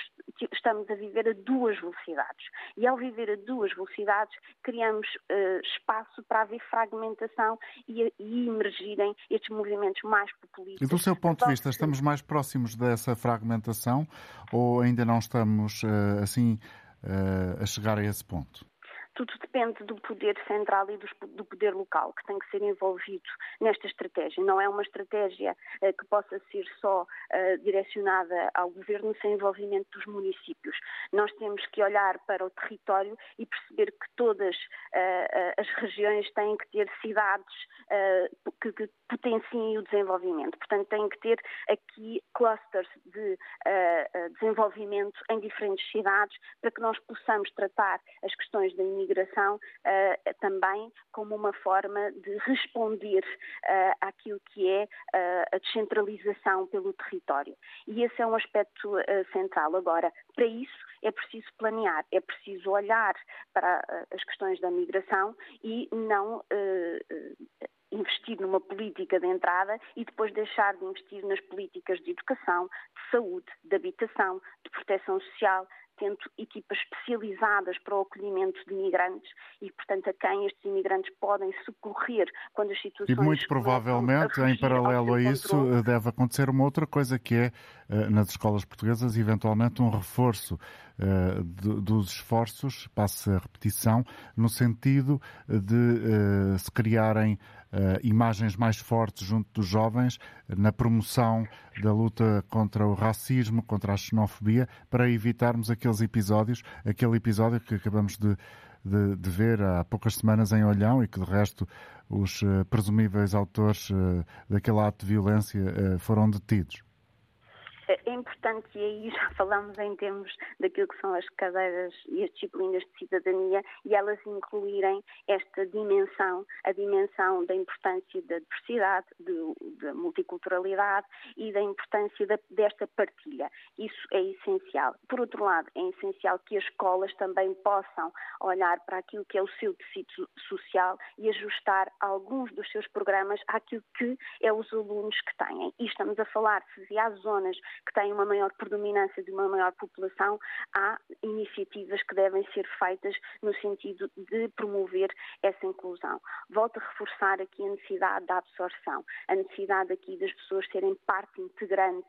estamos a viver a duas velocidades. E ao viver a duas velocidades, criamos uh, espaço para haver fragmentação e, e emergirem estes movimentos mais populistas. E do seu ponto de vista, estamos mais próximos dessa fragmentação ou ainda não estamos uh, assim uh, a chegar a esse ponto? Tudo depende do poder central e do poder local que tem que ser envolvido nesta estratégia. Não é uma estratégia uh, que possa ser só uh, direcionada ao governo sem envolvimento dos municípios. Nós temos que olhar para o território e perceber que todas uh, as regiões têm que ter cidades que, potenciem o desenvolvimento. Portanto, têm que ter aqui clusters de desenvolvimento em diferentes cidades para que nós possamos tratar as questões da imigração imigração uh, também como uma forma de responder uh, àquilo que é uh, a descentralização pelo território. E esse é um aspecto central. Agora, para isso é preciso planear, é preciso olhar para as questões da migração e não investir numa política de entrada e depois deixar de investir nas políticas de educação, de saúde, de habitação, de proteção social, tendo equipas especializadas para o acolhimento de imigrantes e, portanto, a quem estes imigrantes podem socorrer quando as situações... E muito provavelmente, em paralelo a isso, controle. deve acontecer uma outra coisa que é, eh, nas escolas portuguesas, eventualmente um reforço uh, dos esforços, passe a repetição, no sentido de uh, se criarem imagens mais fortes junto dos jovens na promoção da luta contra o racismo, contra a xenofobia, para evitarmos aqueles episódios, aquele episódio que acabamos de, de, de ver há poucas semanas em Olhão e que, de resto, os uh, presumíveis autores uh, daquele ato de violência foram detidos. É, é importante, e aí já falamos em termos daquilo que são as cadeiras e as disciplinas de cidadania, e elas incluírem esta dimensão, a dimensão da importância da diversidade, da multiculturalidade e da importância desta partilha. Isso é essencial. Por outro lado, é essencial que as escolas também possam olhar para aquilo que é o seu tecido social e ajustar alguns dos seus programas àquilo que é os alunos que têm. E estamos a falar, se há zonas que têm uma maior predominância de uma maior população, há iniciativas que devem ser feitas no sentido de promover essa inclusão. Volto a reforçar aqui a necessidade da absorção, a necessidade aqui das pessoas serem parte integrante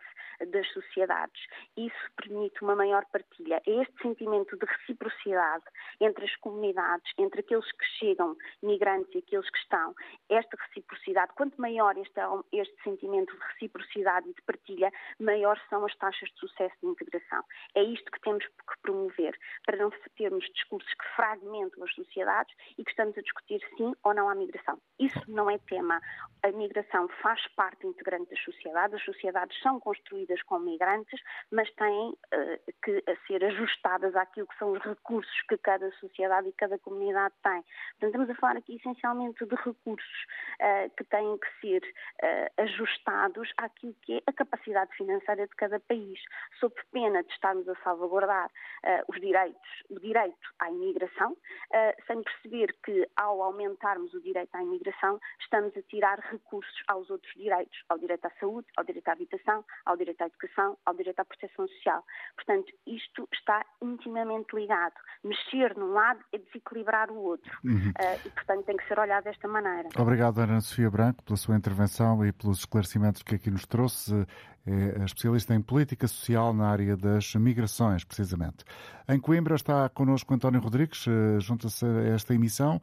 das sociedades. Isso permite uma maior partilha. É este sentimento de reciprocidade entre as comunidades, entre aqueles que chegam, migrantes e aqueles que estão, esta reciprocidade, quanto maior este, este sentimento de reciprocidade e de partilha, maior são as taxas de sucesso de integração. É isto que temos que promover, para não termos discursos que fragmentam as sociedades e que estamos a discutir sim ou não a migração. Isso não é tema. A migração faz parte integrante das sociedades, as sociedades são construídas com migrantes, mas têm uh, que ser ajustadas àquilo que são os recursos que cada sociedade e cada comunidade tem. Portanto, estamos a falar aqui essencialmente de recursos uh, que têm que ser uh, ajustados àquilo que é a capacidade financeira de cada país, sob pena de estarmos a salvaguardar uh, os direitos, o direito à imigração, uh, sem perceber que ao aumentarmos o direito à imigração, estamos a tirar recursos aos outros direitos, ao direito à saúde, ao direito à habitação, ao direito à educação, ao direito à proteção social. Portanto, isto está intimamente ligado. Mexer num lado é desequilibrar o outro. Uhum. Uh, e, portanto, tem que ser olhado desta maneira. Obrigado, Ana Sofia Branco, pela sua intervenção e pelos esclarecimentos que aqui nos trouxe é especialista em política social na área das migrações, precisamente. Em Coimbra está connosco António Rodrigues, eh, junta-se a esta emissão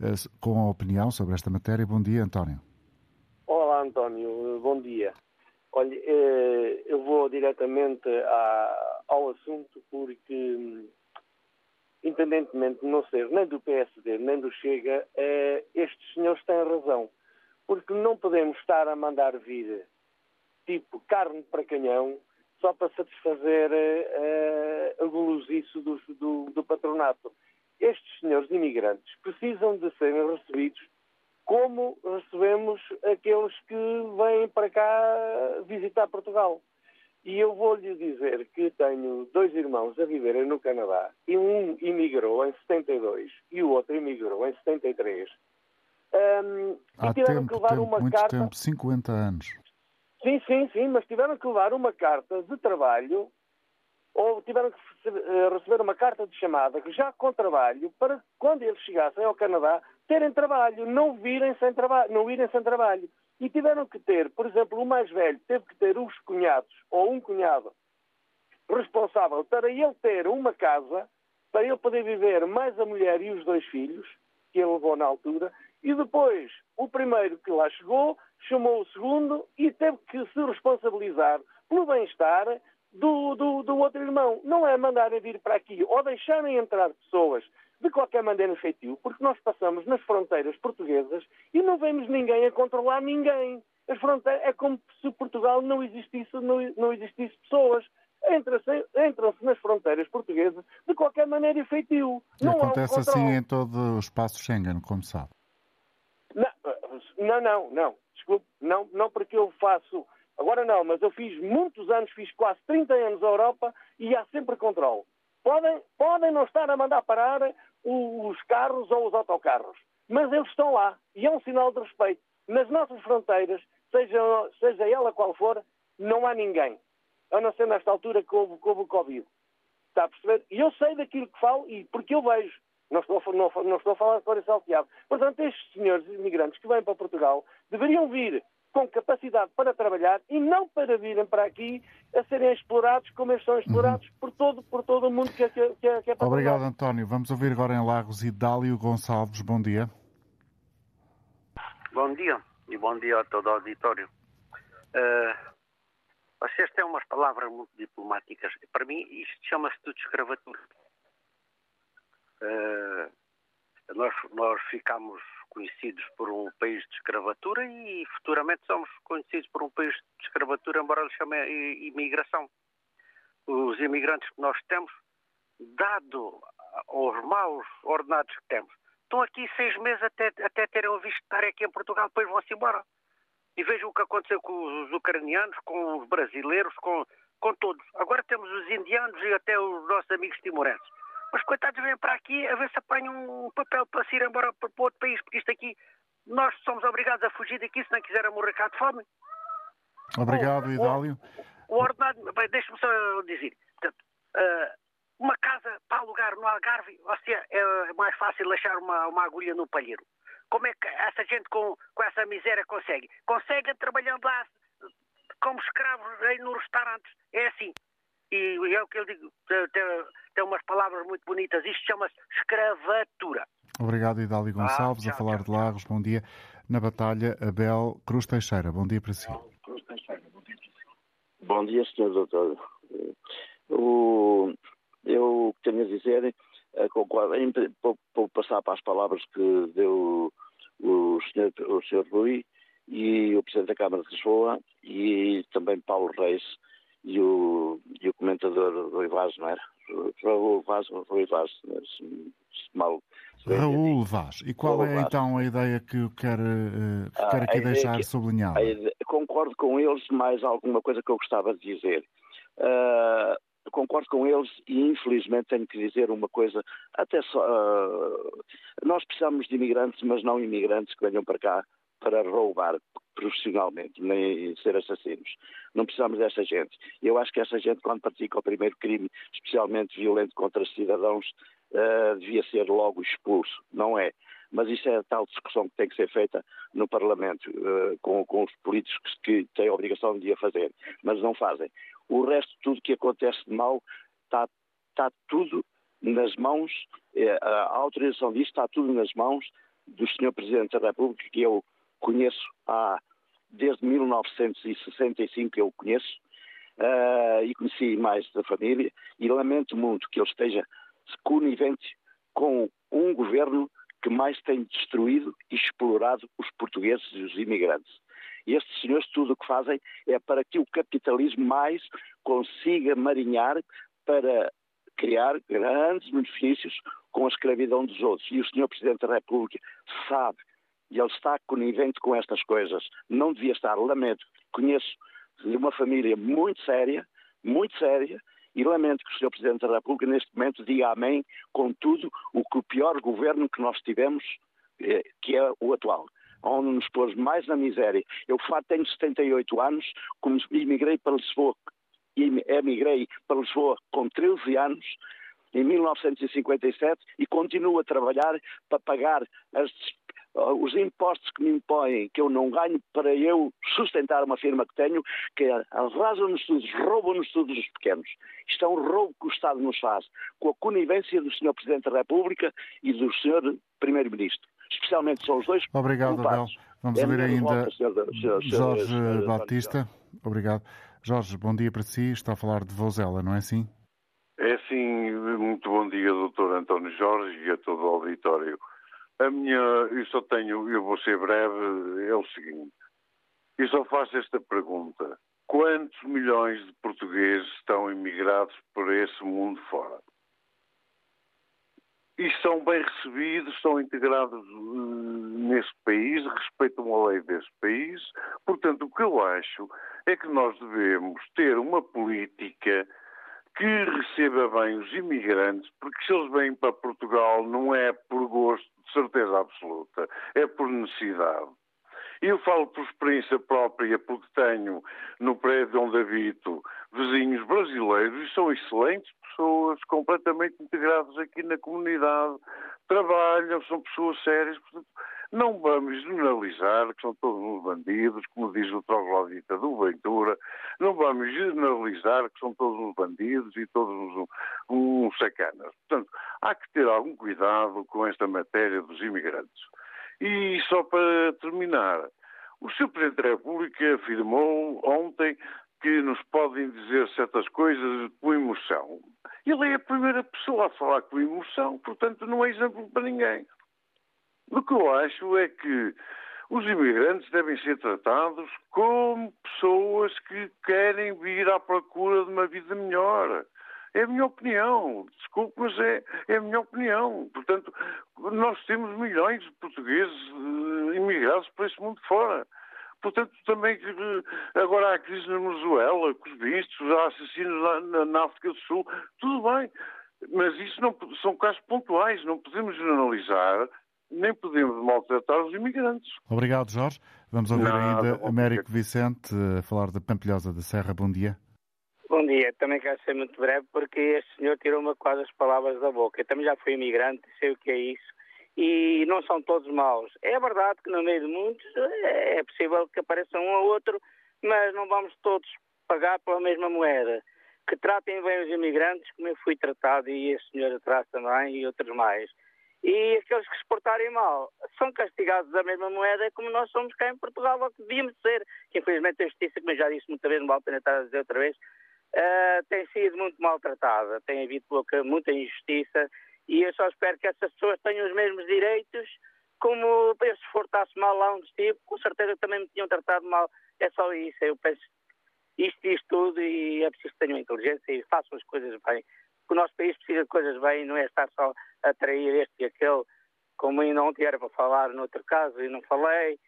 eh, com a opinião sobre esta matéria. Bom dia, António. Olá, António. Bom dia. Olha, eh, eu vou diretamente ao assunto porque, independentemente de não ser nem do PSD nem do Chega, estes senhores têm razão porque não podemos estar a mandar vir tipo carne para canhão só para satisfazer uh, o goloziço do, do, do patronato. Estes senhores imigrantes precisam de serem recebidos como recebemos aqueles que vêm para cá visitar Portugal. E eu vou-lhe dizer que tenho dois irmãos a viverem no Canadá e um imigrou em 72 e o outro imigrou em 73. Um, Há e tiveram tempo, que levar tempo, uma muito carta. tempo, 50 anos. Sim, sim, sim, mas tiveram que levar uma carta de trabalho ou tiveram que eh, receber uma carta de chamada já com trabalho para quando eles chegassem ao Canadá terem trabalho, não virem sem trabalho, não irem sem trabalho. E tiveram que ter, por exemplo, o mais velho teve que ter os cunhados ou um cunhado responsável para ele ter uma casa, para ele poder viver mais a mulher e os dois filhos, que ele levou na altura, e depois o primeiro que lá chegou chamou o segundo e teve que se responsabilizar pelo bem-estar do, do, do, outro irmão. Não é mandarem vir para aqui ou deixarem entrar pessoas de qualquer maneira feitio, porque nós passamos nas fronteiras portuguesas e não vemos ninguém a controlar ninguém. As fronteiras é como se Portugal não existisse, não, não existisse pessoas. Entram-se entram nas fronteiras portuguesas de qualquer maneira efetivo. E não acontece um assim em todo o espaço Schengen, como sabe. Não, não, não. Desculpe, não, não porque eu faço. Agora não, mas eu fiz muitos anos, fiz quase 30 anos na Europa e há sempre controle. Podem, podem não estar a mandar parar os carros ou os autocarros, mas eles estão lá e é um sinal de respeito. Nas nossas fronteiras, seja, seja ela qual for, não há ninguém. A não ser nesta altura que houve, que houve o Covid. Está a perceber? E eu sei daquilo que falo e porque eu vejo. Não estou, não, não estou a falar de cor salteado. Portanto, estes senhores imigrantes que vêm para Portugal deveriam vir com capacidade para trabalhar e não para virem para aqui a serem explorados como eles são explorados por, todo, por todo o mundo que é, que é, que é para Obrigado, trabalhar. António. Vamos ouvir agora em Lagos Idálio Gonçalves. Bom dia. Bom dia e bom dia a todo o auditório. Uh, vocês têm umas palavras muito diplomáticas. Para mim, isto chama-se tudo escravatura. Uh, nós, nós ficamos conhecidos por um país de escravatura e futuramente somos conhecidos por um país de escravatura, embora lhe chame imigração. Os imigrantes que nós temos, dado aos maus ordenados que temos, estão aqui seis meses até, até terem visto de estar aqui em Portugal, depois vão-se embora. E vejam o que aconteceu com os ucranianos, com os brasileiros, com, com todos. Agora temos os indianos e até os nossos amigos timorenses. Mas coitados vêm para aqui a ver se apanham um papel para se ir embora para outro país, porque isto aqui, nós somos obrigados a fugir daqui se não quiserem morrer cá de fome. Obrigado, o, Idálio. O, o ordenado, bem, deixa-me só dizer, portanto, uh, uma casa para alugar no Algarve, ou seja, é mais fácil achar uma, uma agulha no palheiro. Como é que essa gente com, com essa miséria consegue? Conseguem trabalhando lá como escravos aí nos restaurantes. É assim. E é o que eu digo, tem, tem umas palavras muito bonitas. Isto chama-se escravatura. Obrigado, Idálio Gonçalves, Ah, tchau, a falar de Lagos. Bom dia. Na batalha, Abel Cruz Teixeira. Bom dia para si. Bom dia, Sr. Doutor. O, eu o que tenho a dizer, é, concordo, em- vou, vou passar para as palavras que deu o Sr. O Sr. Rui e o Presidente da Câmara de Lisboa e também Paulo Reis e o, e o comentador Rui Vaz, não era? Raul Vaz, Rui Vaz, se, se mal se Raul Vaz. E qual Raul é Vaz. então a ideia que quer, eh, que Ah, quer aqui deixar que- sublinhada? ideia- concordo com eles, mais alguma coisa que eu gostava de dizer. Ah, concordo com eles e infelizmente tenho que dizer uma coisa, até só. ah, nós precisamos de imigrantes, mas não imigrantes que venham para cá para roubar profissionalmente, nem ser assassinos. Não precisamos dessa gente. Eu acho que essa gente, quando pratica o primeiro crime, especialmente violento contra cidadãos, ah, devia ser logo expulso. Não é. Mas isso é a tal discussão que tem que ser feita no Parlamento, eh, com, com os políticos que têm a obrigação de a fazer, mas não fazem. O resto, tudo que acontece de mal, está, está tudo nas mãos, eh, a autorização disto está tudo nas mãos do Sr. Presidente da República, que eu conheço há, desde 1965 que eu o conheço, eh, e conheci mais da família, e lamento muito que ele esteja conivente com um governo que mais tem destruído e explorado os portugueses e os imigrantes. E estes senhores tudo o que fazem é para que o capitalismo mais consiga marinhar para criar grandes benefícios com a escravidão dos outros. E o senhor Presidente da República sabe, e ele está conivente com estas coisas, não devia estar, lamento, conheço de uma família muito séria, muito séria, e lamento que o Sr. Presidente da República neste momento diga amém com tudo o que o pior governo que nós tivemos, eh, que é o atual onde nos pôs mais na miséria. Eu, tenho 78 anos, como imigrei para Lisboa, emigrei para Lisboa com 13 anos, em 1957, e continuo a trabalhar para pagar as, os impostos que me impõem, que eu não ganho, para eu sustentar uma firma que tenho, que arrasam-nos todos, roubam-nos todos os pequenos. Isto é um roubo que o Estado nos faz, com a conivência do Sr. Presidente da República e do Sr. Primeiro-Ministro especialmente são os dois. Obrigado, Abel. Vamos é ouvir ainda Jorge Batista. Obrigado. Jorge, bom dia para si. Está a falar de Vozela, não é assim? É sim. Muito bom dia, doutor António Jorge e a todo o auditório. A minha, eu só tenho, eu vou ser breve, é o seguinte. Eu só faço esta pergunta. Quantos milhões de portugueses estão imigrados por esse mundo fora? e são bem recebidos, são integrados uh, nesse país, respeitam a lei desse país. Portanto, o que eu acho é que nós devemos ter uma política que receba bem os imigrantes, porque se eles vêm para Portugal não é por gosto, de certeza absoluta, é por necessidade. Eu falo por experiência própria, porque tenho no prédio onde habito vizinhos brasileiros e são excelentes pessoas, completamente integradas aqui na comunidade, trabalham, são pessoas sérias. Portanto, não vamos generalizar que são todos uns bandidos, como diz o troglodita do Ventura, não vamos generalizar que são todos uns bandidos e todos uns, sacanas. Portanto, há que ter algum cuidado com esta matéria dos imigrantes. E só para terminar, o Sr. Presidente da República afirmou ontem que nos podem dizer certas coisas com emoção. Ele é a primeira pessoa a falar com emoção, portanto não é exemplo para ninguém. O que eu acho é que os imigrantes devem ser tratados como pessoas que querem vir à procura de uma vida melhor. É a minha opinião. Desculpe, mas é, é a minha opinião. Portanto, nós temos milhões de portugueses uh, imigrados para esse mundo fora. Portanto, também uh, agora há a crise na Venezuela, com os vistos, há assassinos na, na, na África do Sul, tudo bem. Mas isso não, são casos pontuais, não podemos generalizar, nem podemos maltratar os imigrantes. Obrigado, Jorge. Vamos ouvir Nada, ainda Américo Vicente a falar da Pampilhosa da Serra. Bom dia. Bom dia, também quero ser muito breve porque este senhor tirou-me quase as palavras da boca. Eu também já fui imigrante, sei o que é isso. E não são todos maus. É verdade que no meio de muitos é possível que apareça um ou outro, mas não vamos todos pagar pela mesma moeda. Que tratem bem os imigrantes, como eu fui tratado e a senhora atrás também e outros mais. E aqueles que se portarem mal são castigados da mesma moeda como nós somos cá em Portugal, ou que devíamos ser. Que infelizmente a justiça, como eu já disse muitas vezes, não vale a pena estar a dizer outra vez, uh, tem sido muito maltratada, tem havido pouca, muita injustiça e eu só espero que essas pessoas tenham os mesmos direitos como eu se portasse mal lá onde estive, com certeza também me tinham tratado mal. É só isso, eu penso isto diz tudo e é preciso que tenham inteligência e façam as coisas bem. O nosso país precisa de coisas bem, não é estar só atrair este e aquele, como ainda ontem era para falar no outro caso e não falei,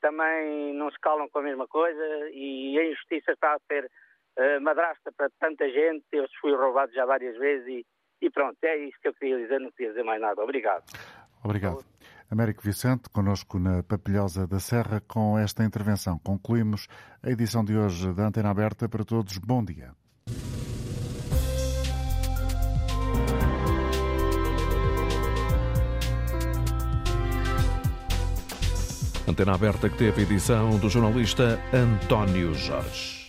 também não se calam com a mesma coisa e a injustiça está a ser uh, madrasta para tanta gente, eu fui roubado já várias vezes e, e pronto, é isso que eu queria dizer, não queria dizer mais nada. Obrigado. Obrigado. Américo Vicente, conosco na Papilhosa da Serra, com esta intervenção. Concluímos a edição de hoje da Antena Aberta para todos. Bom dia. Antena Aberta que teve edição do jornalista António Jorge.